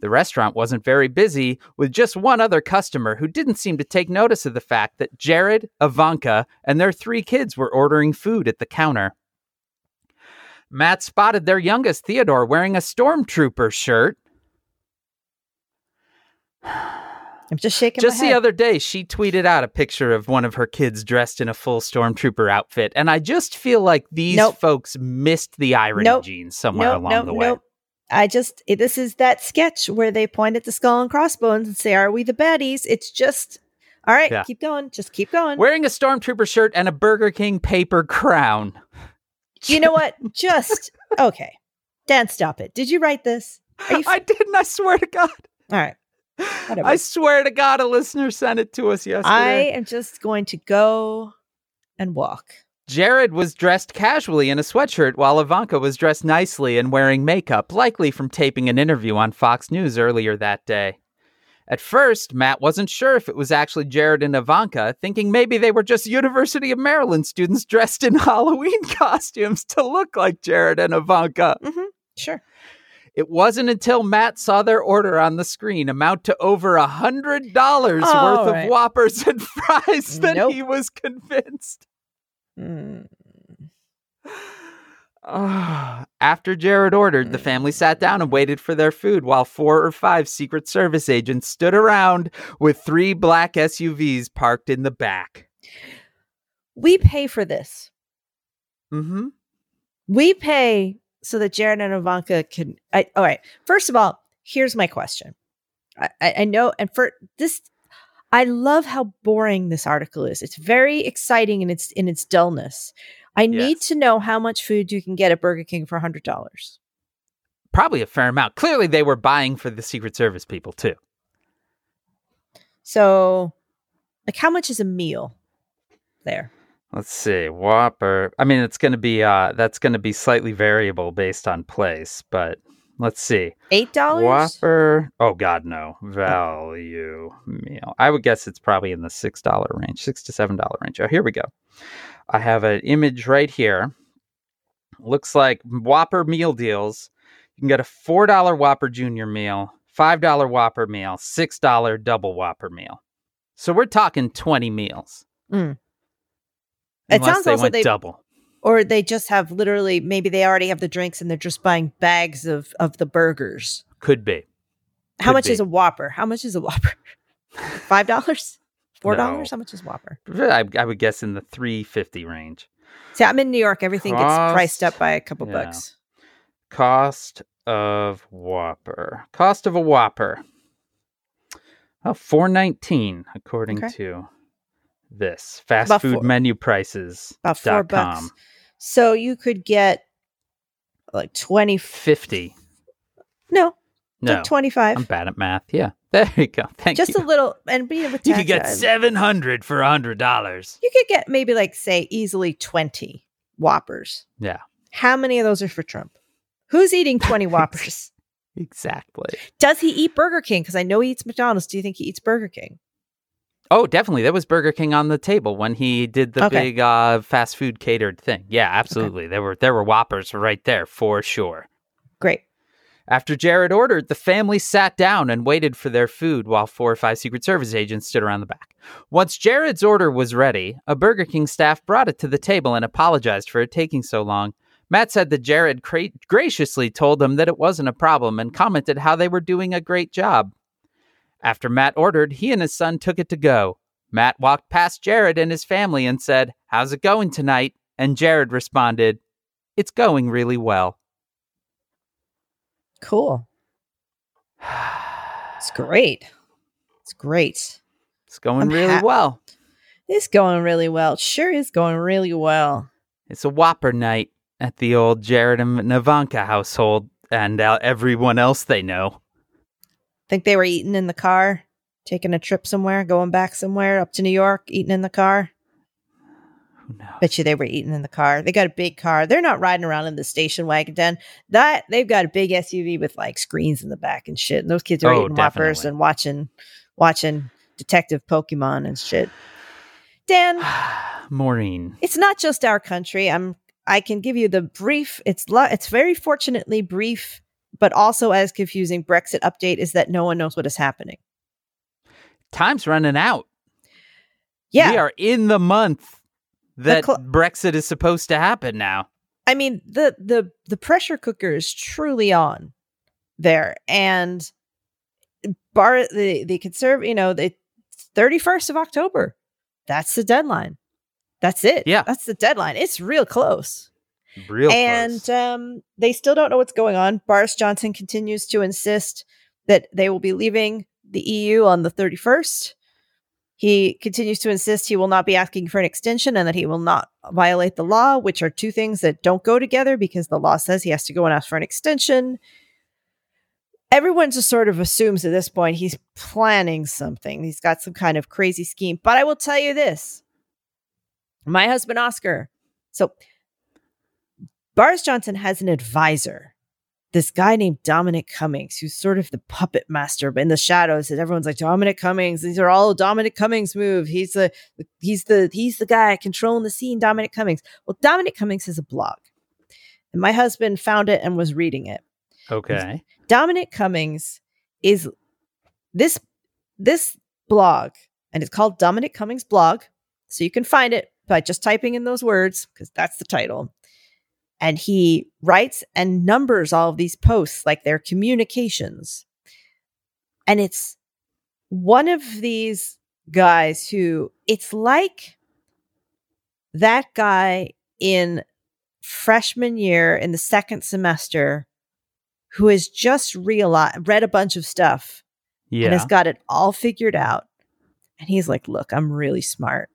The restaurant wasn't very busy, with just one other customer who didn't seem to take notice of the fact that Jared, Ivanka, and their three kids were ordering food at the counter. Matt spotted their youngest, Theodore, wearing a stormtrooper shirt. *sighs* *sighs* I'm just shaking Just the head. other day, she tweeted out a picture of one of her kids dressed in a full stormtrooper outfit, and I just feel like these Nope. folks missed the irony Nope. gene somewhere nope, along nope, the way. nope. I just this is that sketch where they point at the skull and crossbones and say, "Are we the baddies?" It's just all right. Yeah. Keep going. Just keep going. Wearing a stormtrooper shirt and a Burger King paper crown. you know what? *laughs* Just okay. Dan, stop it. Did you write this? F- I didn't. I swear to God. all right. Whatever. I swear to God, a listener sent it to us yesterday. I am just going to go and walk. Jared was dressed casually in a sweatshirt while Ivanka was dressed nicely and wearing makeup, likely from taping an interview on Fox News earlier that day. At first, Matt wasn't sure if it was actually Jared and Ivanka, thinking maybe they were just University of Maryland students dressed in *laughs* Halloween costumes to look like Jared and Ivanka. Mm-hmm. Sure. It wasn't until Matt saw their order on the screen amount to over a hundred dollars All worth right. of Whoppers and *laughs* fries that Nope. he was convinced. Mm. *sighs* After Jared ordered, the Mm. family sat down and waited for their food while four or five Secret Service agents stood around with three black SUVs parked in the back. We pay for this. Mm-hmm. We pay so that Jared and Ivanka can. I, all right. First of all, here's my question. I, I, know, and for this, I love how boring this article is. It's very exciting in its in its dullness. I need to know how much food you can get at Burger King for hundred dollars. Probably a fair amount. Clearly, they were buying for the Secret Service people too. So, like, how much is a meal there? Let's see, Whopper. I mean, it's going to be uh, that's going to be slightly variable based on place, but let's see. Eight dollars. Whopper. Oh God, no value meal. I would guess it's probably in the six dollar range, six to seven dollar range. Oh, here we go. I have an image right here. Looks like Whopper meal deals. You can get a four dollar Whopper Junior meal, five dollar Whopper meal, six dollar double Whopper meal. So we're talking twenty meals. Mm. It sounds they also went they- double. Or they just have literally maybe they already have the drinks and they're just buying bags of of the burgers. Could be. How much be. is a Whopper? How much is a Whopper? *laughs* Five dollars? Four No. dollars? How much is Whopper? I, I would guess in the three fifty range. See, I'm in New York. Everything gets priced up by a couple yeah. bucks. Cost of Whopper. Cost of a Whopper. Oh, four nineteen according Okay. to this fast About food four- menu prices. About four bucks. com. So you could get like twenty. Fifty. No, No, like 25. I'm bad at math. Yeah, *laughs* there you go. Thank just you. Just a little, and be with you could get uh, seven hundred for a hundred dollars. You could get maybe like say easily 20 Whoppers. Yeah, How many of those are for Trump? Who's eating 20 *laughs* Whoppers? exactly. Does he eat Burger King? Because I know he eats McDonald's. Do you think he eats Burger King? Oh, definitely. There was Burger King on the table when he did the Okay. big uh, fast food catered thing. Yeah, absolutely. There were there were Whoppers right there for sure. Great. After Jared ordered, the family sat down and waited for their food while four or five Secret Service agents stood around the back. Once Jared's order was ready, a Burger King staff brought it to the table and apologized for it taking so long. Matt said that Jared cra- graciously told them that it wasn't a problem and commented how they were doing a great job. After Matt ordered, he and his son took it to go. Matt walked past Jared and his family and said, How's it going tonight? And Jared responded, It's going really well. Cool. *sighs* It's great. It's great. It's going I'm really hap- well. It's going really well. It sure is going really well. It's a whopper night at the old Jared and Ivanka household and uh, everyone else they know. Think they were eating in the car, taking a trip somewhere, going back somewhere up to New York, eating in the car. Who knows? Bet you they were eating in the car. They got a big car. They're not riding around in the station wagon. Den. That they've got a big SUV with like screens in the back and shit. And those kids are Oh, eating whoppers and watching, watching Detective Pokemon and shit. Dan, *sighs* Maureen. it's not just our country. I'm. I can give you the brief. It's lo- it's very fortunately brief, but also as confusing. Brexit update is that no one knows what is happening. Time's running out. Yeah, We are in the month that cl- Brexit is supposed to happen now. I mean the the the pressure cooker is truly on there, and bar the the conserv you know the thirty first of October. That's the deadline. That's it. Yeah. that's the deadline. It's real close. Real and um, they still don't know what's going on. Boris Johnson continues to insist that they will be leaving the EU on the 31st. He continues to insist he will not be asking for an extension and that he will not violate the law, which are two things that don't go together because the law says he has to go and ask for an extension. Everyone just sort of assumes at this point he's planning something. He's got some kind of crazy scheme. But I will tell you this my husband, Oscar. So Boris Johnson has an advisor, this guy named Dominic Cummings, who's sort of the puppet master but in the shadows. And everyone's like, Dominic Cummings, these are all Dominic Cummings move. He's the he's the he's the guy controlling the scene, Dominic Cummings. Well, Dominic Cummings has a blog. And my husband found it and was reading it. okay. Dominic Cummings is this this blog, and it's called Dominic Cummings blog. So you can find it by just typing in those words because that's the title. And he writes and numbers all of these posts like they're communications. And it's one of these guys who it's like that guy in freshman year in the second semester who has just realized read a bunch of stuff and has got it all figured out. And he's like, look, I'm really smart.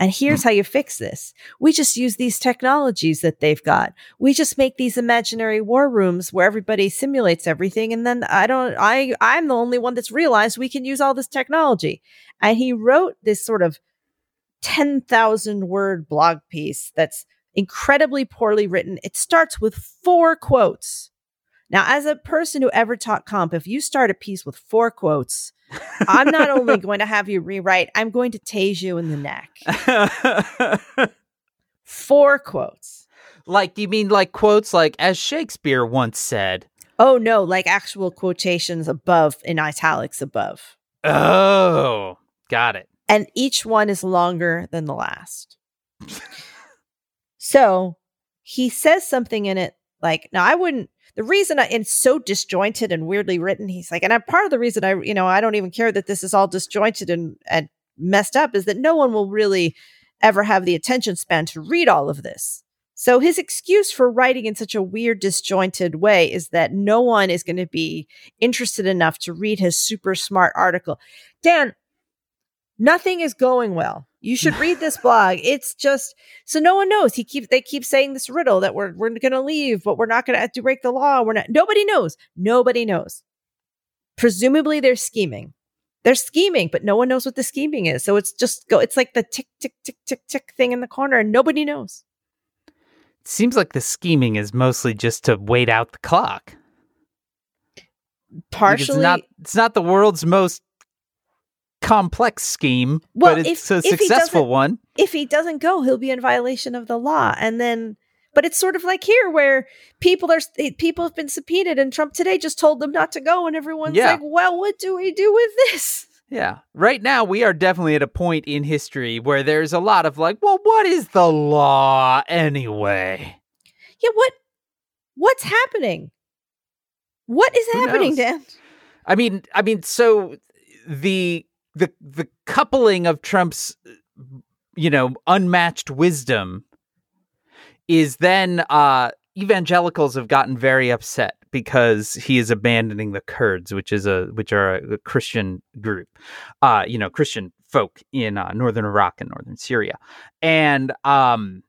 And here's how you fix this. We just use these technologies that they've got. We just make these imaginary war rooms where everybody simulates everything. And then I don't, I, I'm the only one that's realized we can use all this technology. And he wrote this sort of 10,000 word blog piece that's incredibly poorly written. It starts with four quotes. Now, as a person who ever taught comp, if you start a piece with four quotes, I'm not *laughs* only going to have you rewrite, I'm going to tase you in the neck. Four quotes. like you mean like quotes like as Shakespeare once said. Oh no, like actual quotations above in italics above. Oh, got it. And each one is longer than the last. so he says something in it like, now I wouldn't, the reason I, it's so disjointed and weirdly written, he's like, and I'm part of the reason I, you know, I don't even care that this is all disjointed and, and messed up is that no one will really ever have the attention span to read all of this. So his excuse for writing in such a weird, disjointed way is that no one is going to be interested enough to read his super smart article. Dan, nothing is going well. You should read this *laughs* blog. It's just so no one knows. He keeps they keep saying this riddle that we're we're going to leave, but we're not going to have to break the law. We're not. Nobody knows. Nobody knows. presumably they're scheming. They're scheming, but no one knows what the scheming is. So it's just go. It's like the tick tick tick tick tick thing in the corner, and nobody knows. It Seems like the scheming is mostly just to wait out the clock. Like, Partially, it's not it's not the world's most complex scheme, Well, but it's if- a successful one. if he doesn't go, he'll be in violation of the law. And then, but it's sort of like here where people are eh, people have been subpoenaed, and Trump today just told them not to go, and everyone's Yeah. like, "Well, what do we do with this?" Yeah. Right now, we are definitely at a point in history where there's a lot of like, well, what is the law anyway? Yeah, what what's happening? What is Who happening, knows? Dan? I mean, I mean, so the the the coupling of Trump's, you know, unmatched wisdom is then uh evangelicals have gotten very upset because he is abandoning the Kurds, which is a which are a, a Christian group, uh, you know, Christian folk in uh, northern Iraq and northern Syria, and um,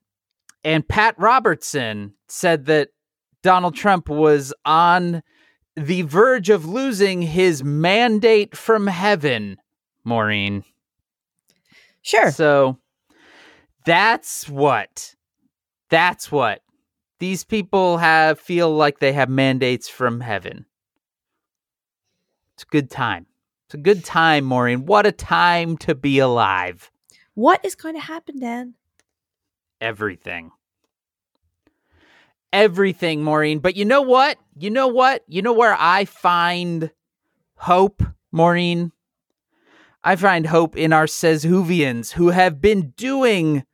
and Pat Robertson said that Donald Trump was on the verge of losing his mandate from heaven, Maureen. Sure. So that's what. That's what. These people have feel like they have mandates from heaven. It's a good time. It's a good time, Maureen. What a time to be alive. What is going to happen, Dan? Everything. Everything, Maureen. But you know what? You know what? You know where I find hope, Maureen? I find hope in our Says Whovians who have been doing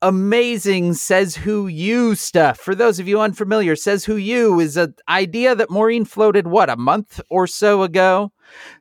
amazing Says Who You stuff. For those of you unfamiliar, Says Who You is an idea that Maureen floated, what, a month or so ago?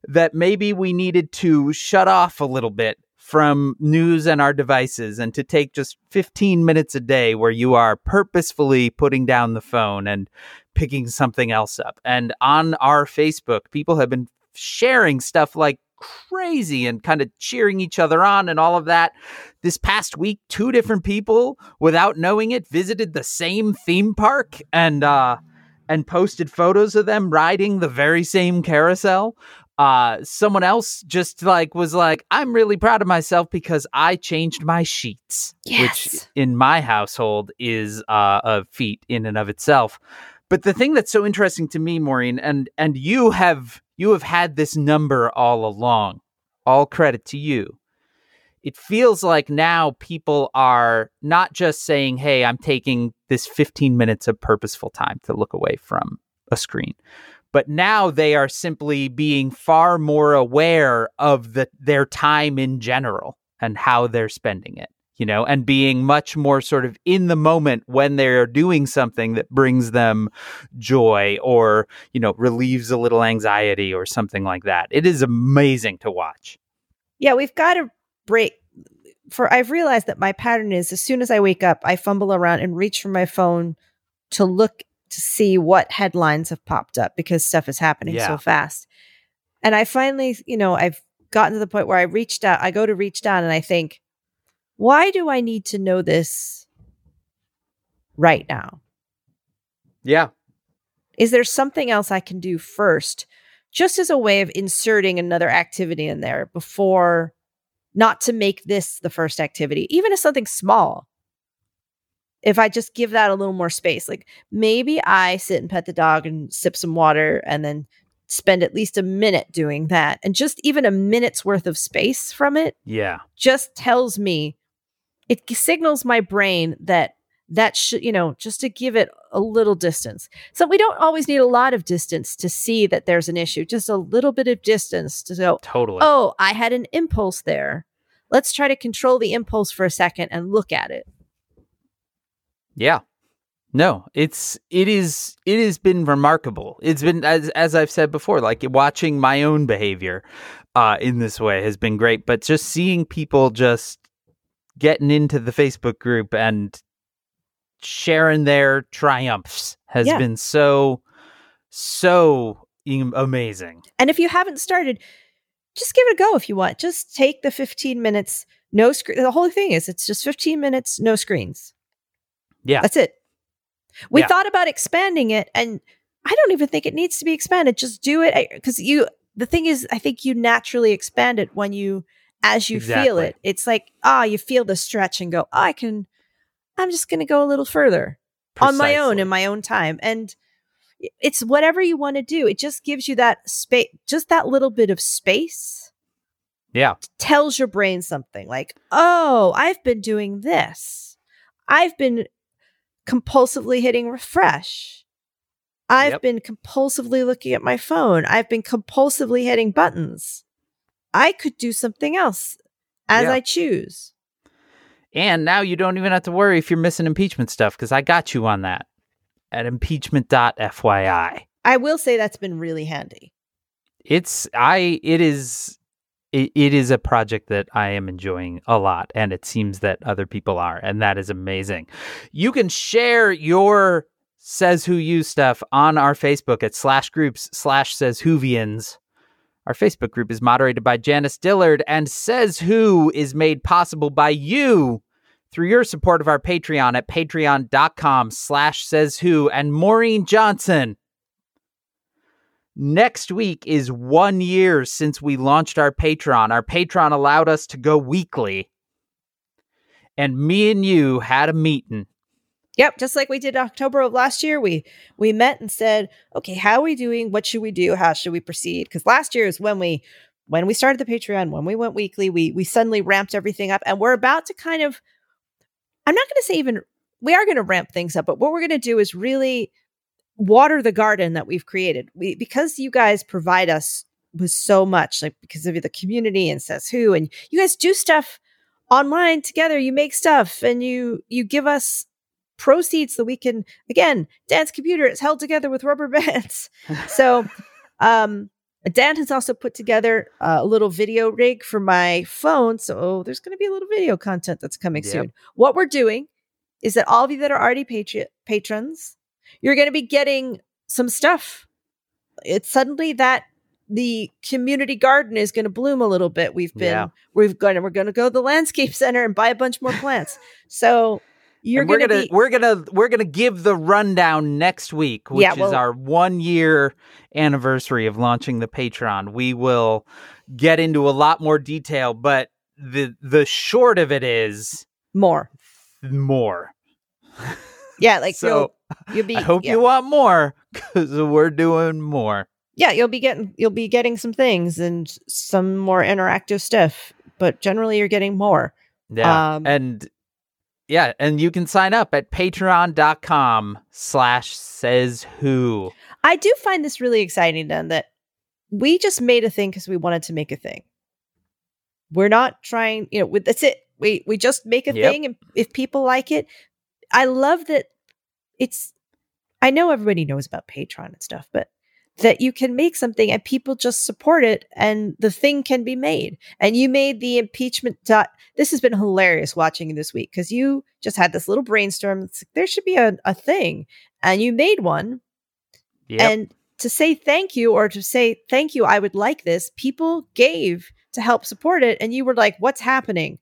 That maybe we needed to shut off a little bit from news and our devices and to take just 15 minutes a day where you are purposefully putting down the phone and picking something else up. And on our Facebook, people have been sharing stuff like crazy and kind of cheering each other on and all of that. This past week, two different people, without knowing it, visited the same theme park and uh and posted photos of them riding the very same carousel. Uh someone else just like was like, I'm really proud of myself because I changed my sheets. Which in my household is uh, a feat in and of itself. But the thing that's so interesting to me, Maureen, and and you have you have had this number all along. All credit to you. It feels like now people are not just saying, "Hey, I'm taking this 15 minutes of purposeful time to look away from a screen." But now they are simply being far more aware of the their time in general and how they're spending it you know, and being much more sort of in the moment when they're doing something that brings them joy or, you know, relieves a little anxiety or something like that. It is amazing to watch. Yeah, we've got to break. For I've realized that my pattern is as soon as I wake up, I fumble around and reach for my phone to look to see what headlines have popped up because stuff is happening Yeah. so fast. And I finally, you know, I've gotten to the point where I reached out, I go to reach down and I think, why do I need to know this right now? Yeah. Is there something else I can do first, just as a way of inserting another activity in there before not to make this the first activity, even if something small? If I just give that a little more space, like maybe I sit and pet the dog and sip some water and then spend at least a minute doing that. And just even a minute's worth of space from it Yeah. just tells me, it signals my brain that that should, you know, just to give it a little distance. So we don't always need a lot of distance to see that there's an issue, just a little bit of distance to go, Totally. oh, I had an impulse there. Let's try to control the impulse for a second and look at it. Yeah. No, it's it is it has been remarkable. It's been as as I've said before, like watching my own behavior uh in this way has been great, but just seeing people just getting into the Facebook group and sharing their triumphs has Yeah. been so so amazing. And if you haven't started, just give it a go if you want. Just take the 15 minutes, no screen. The whole thing is it's just 15 minutes, no screens. Yeah. That's it. We Yeah. thought about expanding it, and I don't even think it needs to be expanded. Just do it eh, because you the thing is, I think you naturally expand it when you, as you feel it. It's like, ah, you feel the stretch and go, oh, I can, I'm just going to go a little further on my own in my own time. And it's whatever you want to do. It just gives you that space, just that little bit of space Yeah. tells your brain something like, oh, I've been doing this. I've been compulsively hitting refresh. I've Yep. been compulsively looking at my phone. I've been compulsively hitting buttons. I could do something else as Yeah. I choose. And now you don't even have to worry if you're missing impeachment stuff because I got you on that at impeachment.fyi. I will say that's been really handy. It's I it is it, it is a project that I am enjoying a lot and it seems that other people are and that is amazing. You can share your says who you stuff on our Facebook at slash groups slash says whovians. Our Facebook group is moderated by Janice Dillard and says who is made possible by you through your support of our Patreon at patreon.com slash says who and Maureen Johnson. Next week is one year since we launched our Patreon. Our Patreon allowed us to go weekly. And me and you had a meeting. Yep, just like we did October of last year, we we met and said, "Okay, how are we doing? What should we do? How should we proceed?" Because last year is when we when we started the Patreon, when we went weekly, we we suddenly ramped everything up, and we're about to kind of. I'm not going to say even we are going to ramp things up, but what we're going to do is really water the garden that we've created. We because you guys provide us with so much, like because of the community and says who, and you guys do stuff online together. You make stuff, and you you give us proceeds so we can again dan's computer is held together with rubber bands. *laughs* So um dan has also put together a little video rig for my phone. So there's going to be a little video content that's coming Yep. soon. What we're doing is that all of you that are already patri- patrons you're going to be getting some stuff. It's suddenly that the community garden is going to bloom a little bit. We've been Yeah. we've gone we're going to go to the landscape center and buy a bunch more plants. *laughs* So you're And we're going to gonna be we're gonna we're gonna give the rundown next week, which Yeah, is our one year anniversary of launching the Patreon. We will get into a lot more detail, but the the short of it is more more. Yeah, like so you'll, you'll be. I hope yeah. you want more because we're doing more. Yeah, you'll be getting you'll be getting some things and some more interactive stuff, but generally you're getting more. Yeah. Um, and yeah, and you can sign up at patreon.com slash says who. I do find this really exciting, then that we just made a thing because we wanted to make a thing. We're not trying, you know, with that's it. We we just make a Yep. thing, and if people like it, I love that. It's. I know everybody knows about Patreon and stuff, but that you can make something and people just support it, and the thing can be made. And you made the impeachment. Dot, this has been hilarious watching this week because you just had this little brainstorm. It's like, there should be a, a thing, and you made one. Yep. And to say thank you or to say thank you, I would like this, people gave to help support it. And you were like, what's happening?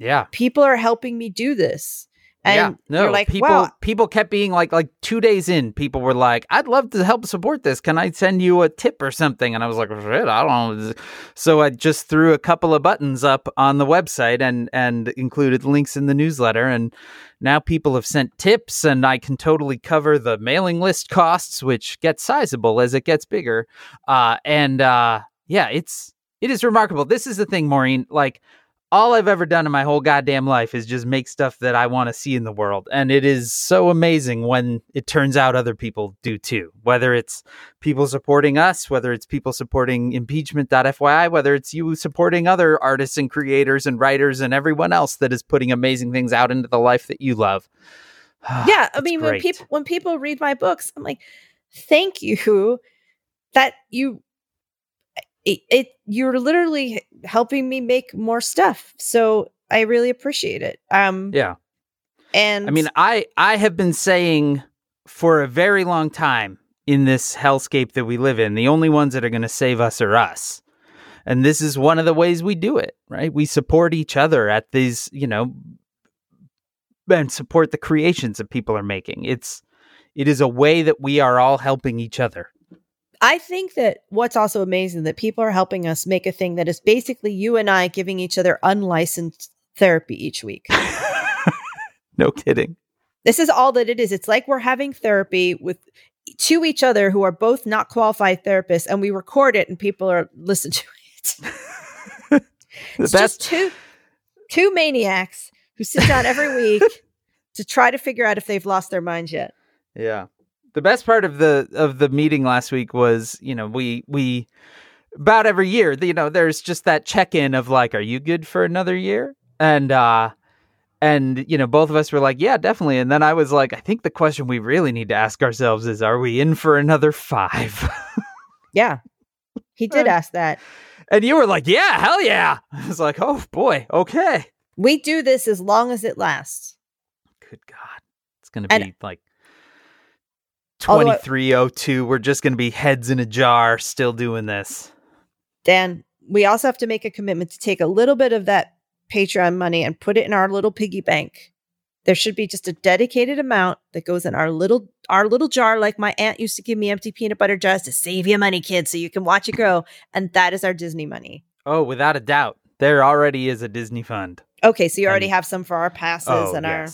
yeah. People are helping me do this. And yeah, no, like, people wow, people kept being like like 2 days in, people were like, "I'd love to help support this. Can I send you a tip or something?" And I was like, "Shit, I don't know." So I just threw a couple of buttons up on the website and and included links in the newsletter and now people have sent tips and I can totally cover the mailing list costs which get sizable as it gets bigger. Uh and uh yeah, it's it is remarkable. This is the thing, Maureen, like all I've ever done in my whole goddamn life is just make stuff that I want to see in the world. And it is so amazing when it turns out other people do too. Whether it's people supporting us, whether it's people supporting impeachment.fyi, whether it's you supporting other artists and creators and writers and everyone else that is putting amazing things out into the life that you love. *sighs* yeah. I mean, when people when people read my books, I'm like, thank you that you it, it you're literally helping me make more stuff. So I really appreciate it. Um Yeah. and I mean, I I have been saying for a very long time in this hellscape that we live in, the only ones that are going to save us are us. And this is one of the ways we do it, right? We support each other at these, you know, and support the creations that people are making. It's it is a way that we are all helping each other. I think that what's also amazing that people are helping us make a thing that is basically you and I giving each other unlicensed therapy each week. *laughs* no kidding. This is all that it is. It's like we're having therapy with to each other who are both not qualified therapists and we record it and people are listening to it. *laughs* It's best just two two maniacs who sit down every *laughs* week to try to figure out if they've lost their minds yet. Yeah. The best part of the of the meeting last week was, you know, we we about every year, you know, there's just that check-in of like, are you good for another year? And uh and you know, both of us were like, yeah, definitely. And then I was like, I think the question we really need to ask ourselves is are we in for another 5? *laughs* Yeah. He did ask that. and you were like, yeah, hell yeah. *laughs* I was like, oh boy, okay. We do this as long as it lasts. Good god. It's going to And- be like 2302. We're just going to be heads in a jar still doing this. Dan, we also have to make a commitment to take a little bit of that Patreon money and put it in our little piggy bank. There should be just a dedicated amount that goes in our little our little jar, like my aunt used to give me empty peanut butter jars to save you money, kids, so you can watch it grow. And that is our Disney money. Oh, without a doubt. There already is a Disney fund. Okay, so you already And- have some for our passes Oh, and our.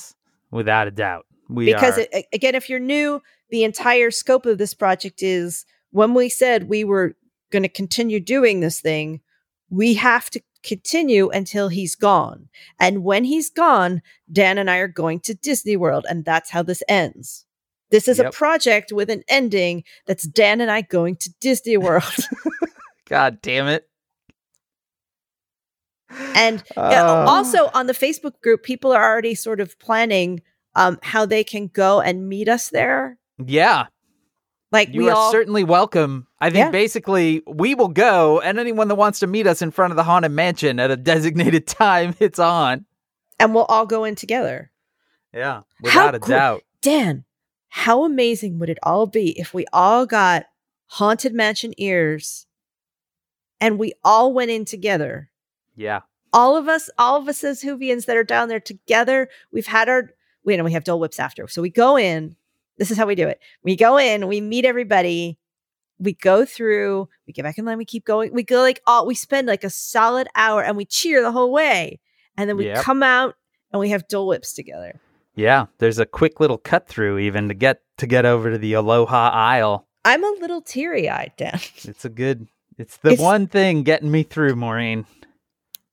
Without a doubt. We because are. it, again, if you're new, the entire scope of this project is when we said we were going to continue doing this thing, we have to continue until he's gone. And when he's gone, Dan and I are going to Disney World, and that's how this ends. This is a project with an ending that's Dan and I going to Disney World. *laughs* God damn it. and *sighs* Uh, also on the Facebook group, people are already sort of planning um, how they can go and meet us there. Yeah, Like you we are all certainly welcome. I think Yeah. basically we will go, and anyone that wants to meet us in front of the Haunted Mansion at a designated *laughs* time, it's on. and we'll all go in together. Yeah, How without a cool- doubt. Dan, how amazing would it all be if we all got haunted mansion ears and we all went in together? Yeah, All of us, all of us as Whovians that are down there together, we've had our we know we have Dole Whips after. So we go in. This is how we do it. We go in, we meet everybody, we go through, we get back in line, we keep going. We go like all we spend like a solid hour and we cheer the whole way. And then we Yep. come out and we have Dole Whips together. yeah. There's a quick little cut through even to get to get over to the Aloha Isle. I'm a little teary eyed, Dan. *laughs* It's a good. It's the It's- one thing getting me through, Maureen.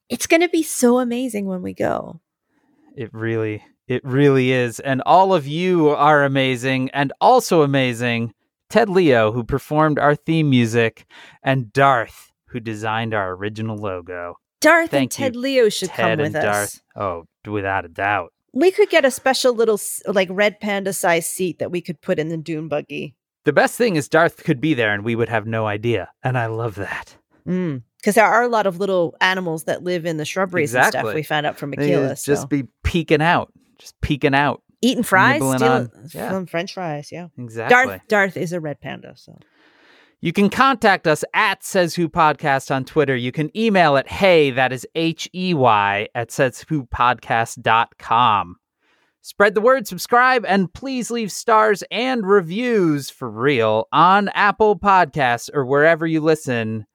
It's going to be so amazing when we go. It really, it really is. And all of you are amazing and also amazing. Ted Leo, who performed our theme music, and Darth, who designed our original logo. Darth and Thank you, Ted Leo should Ted come and with us. Darth. Oh, without a doubt. We could get a special little like red panda size seat that we could put in the dune buggy. The best thing is Darth could be there and we would have no idea. And I love that. Mm, because there are a lot of little animals that live in the shrubberies and stuff. We found out from Michaela. just so. be peeking out. Just peeking out. eating fries, stealing yeah. some French fries. Yeah, Exactly. Darth Darth is a red panda. So You can contact us at Says Who Podcast on Twitter. You can email at hey, that is H E Y, at says who podcast.com. Spread the word, subscribe, and please leave stars and reviews for real on Apple Podcasts or wherever you listen.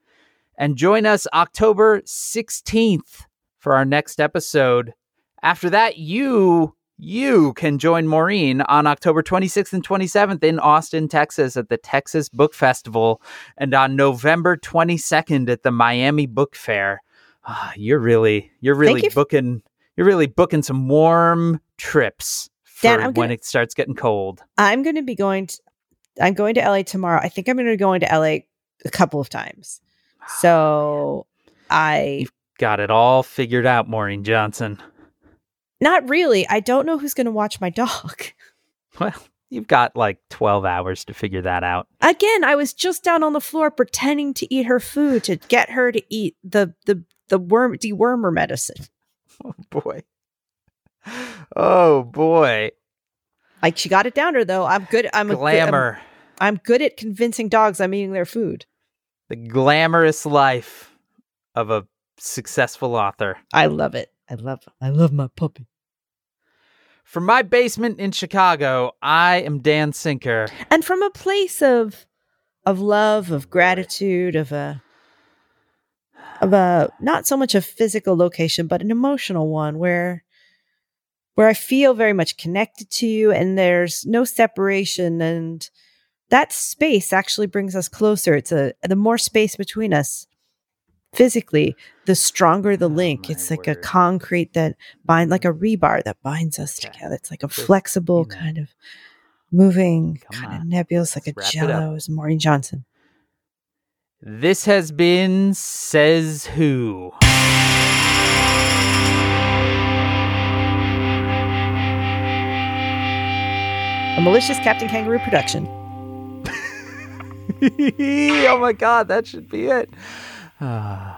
And join us October 16th for our next episode. After that, you you can join Maureen on October 26th and 27th in Austin, Texas at the Texas Book Festival and on November 22nd at the Miami Book Fair. Ah, you're really you're really you booking you're really booking some warm trips for Dan, when gonna- it starts getting cold. I'm going to be going. To, I'm going to LA tomorrow. I think I'm going to go into LA a couple of times. So I Got it all figured out, Maureen Johnson. Not really. I don't know who's going to watch my dog. *laughs* Well, you've got like 12 hours to figure that out. Again, I was just down on the floor pretending to eat her food to get her to eat the the the worm dewormer medicine. *laughs* Oh boy. Oh boy. Like she got it down her though. I'm good. I'm a good- I'm- Glamour. I'm, good at convincing dogs I'm eating their food. the glamorous life of a successful author. I love it. I love. I love my puppy. From my basement in Chicago, I am Dan Sinker. And from a place of of love, of gratitude, of a of a not so much a physical location, but an emotional one where where I feel very much connected to you and there's no separation and that space actually brings us closer. It's a the more space between us physically, the stronger the Oh, link. it's like a concrete that bind like a rebar that binds us together. It's like a Just, flexible you know. kind of moving, Come kind of on. nebulous, like Let's a wrap it up. jello as Maureen Johnson. This has been Says Who. A malicious Captain Kangaroo production. *laughs* oh my god, that should be it. Ah.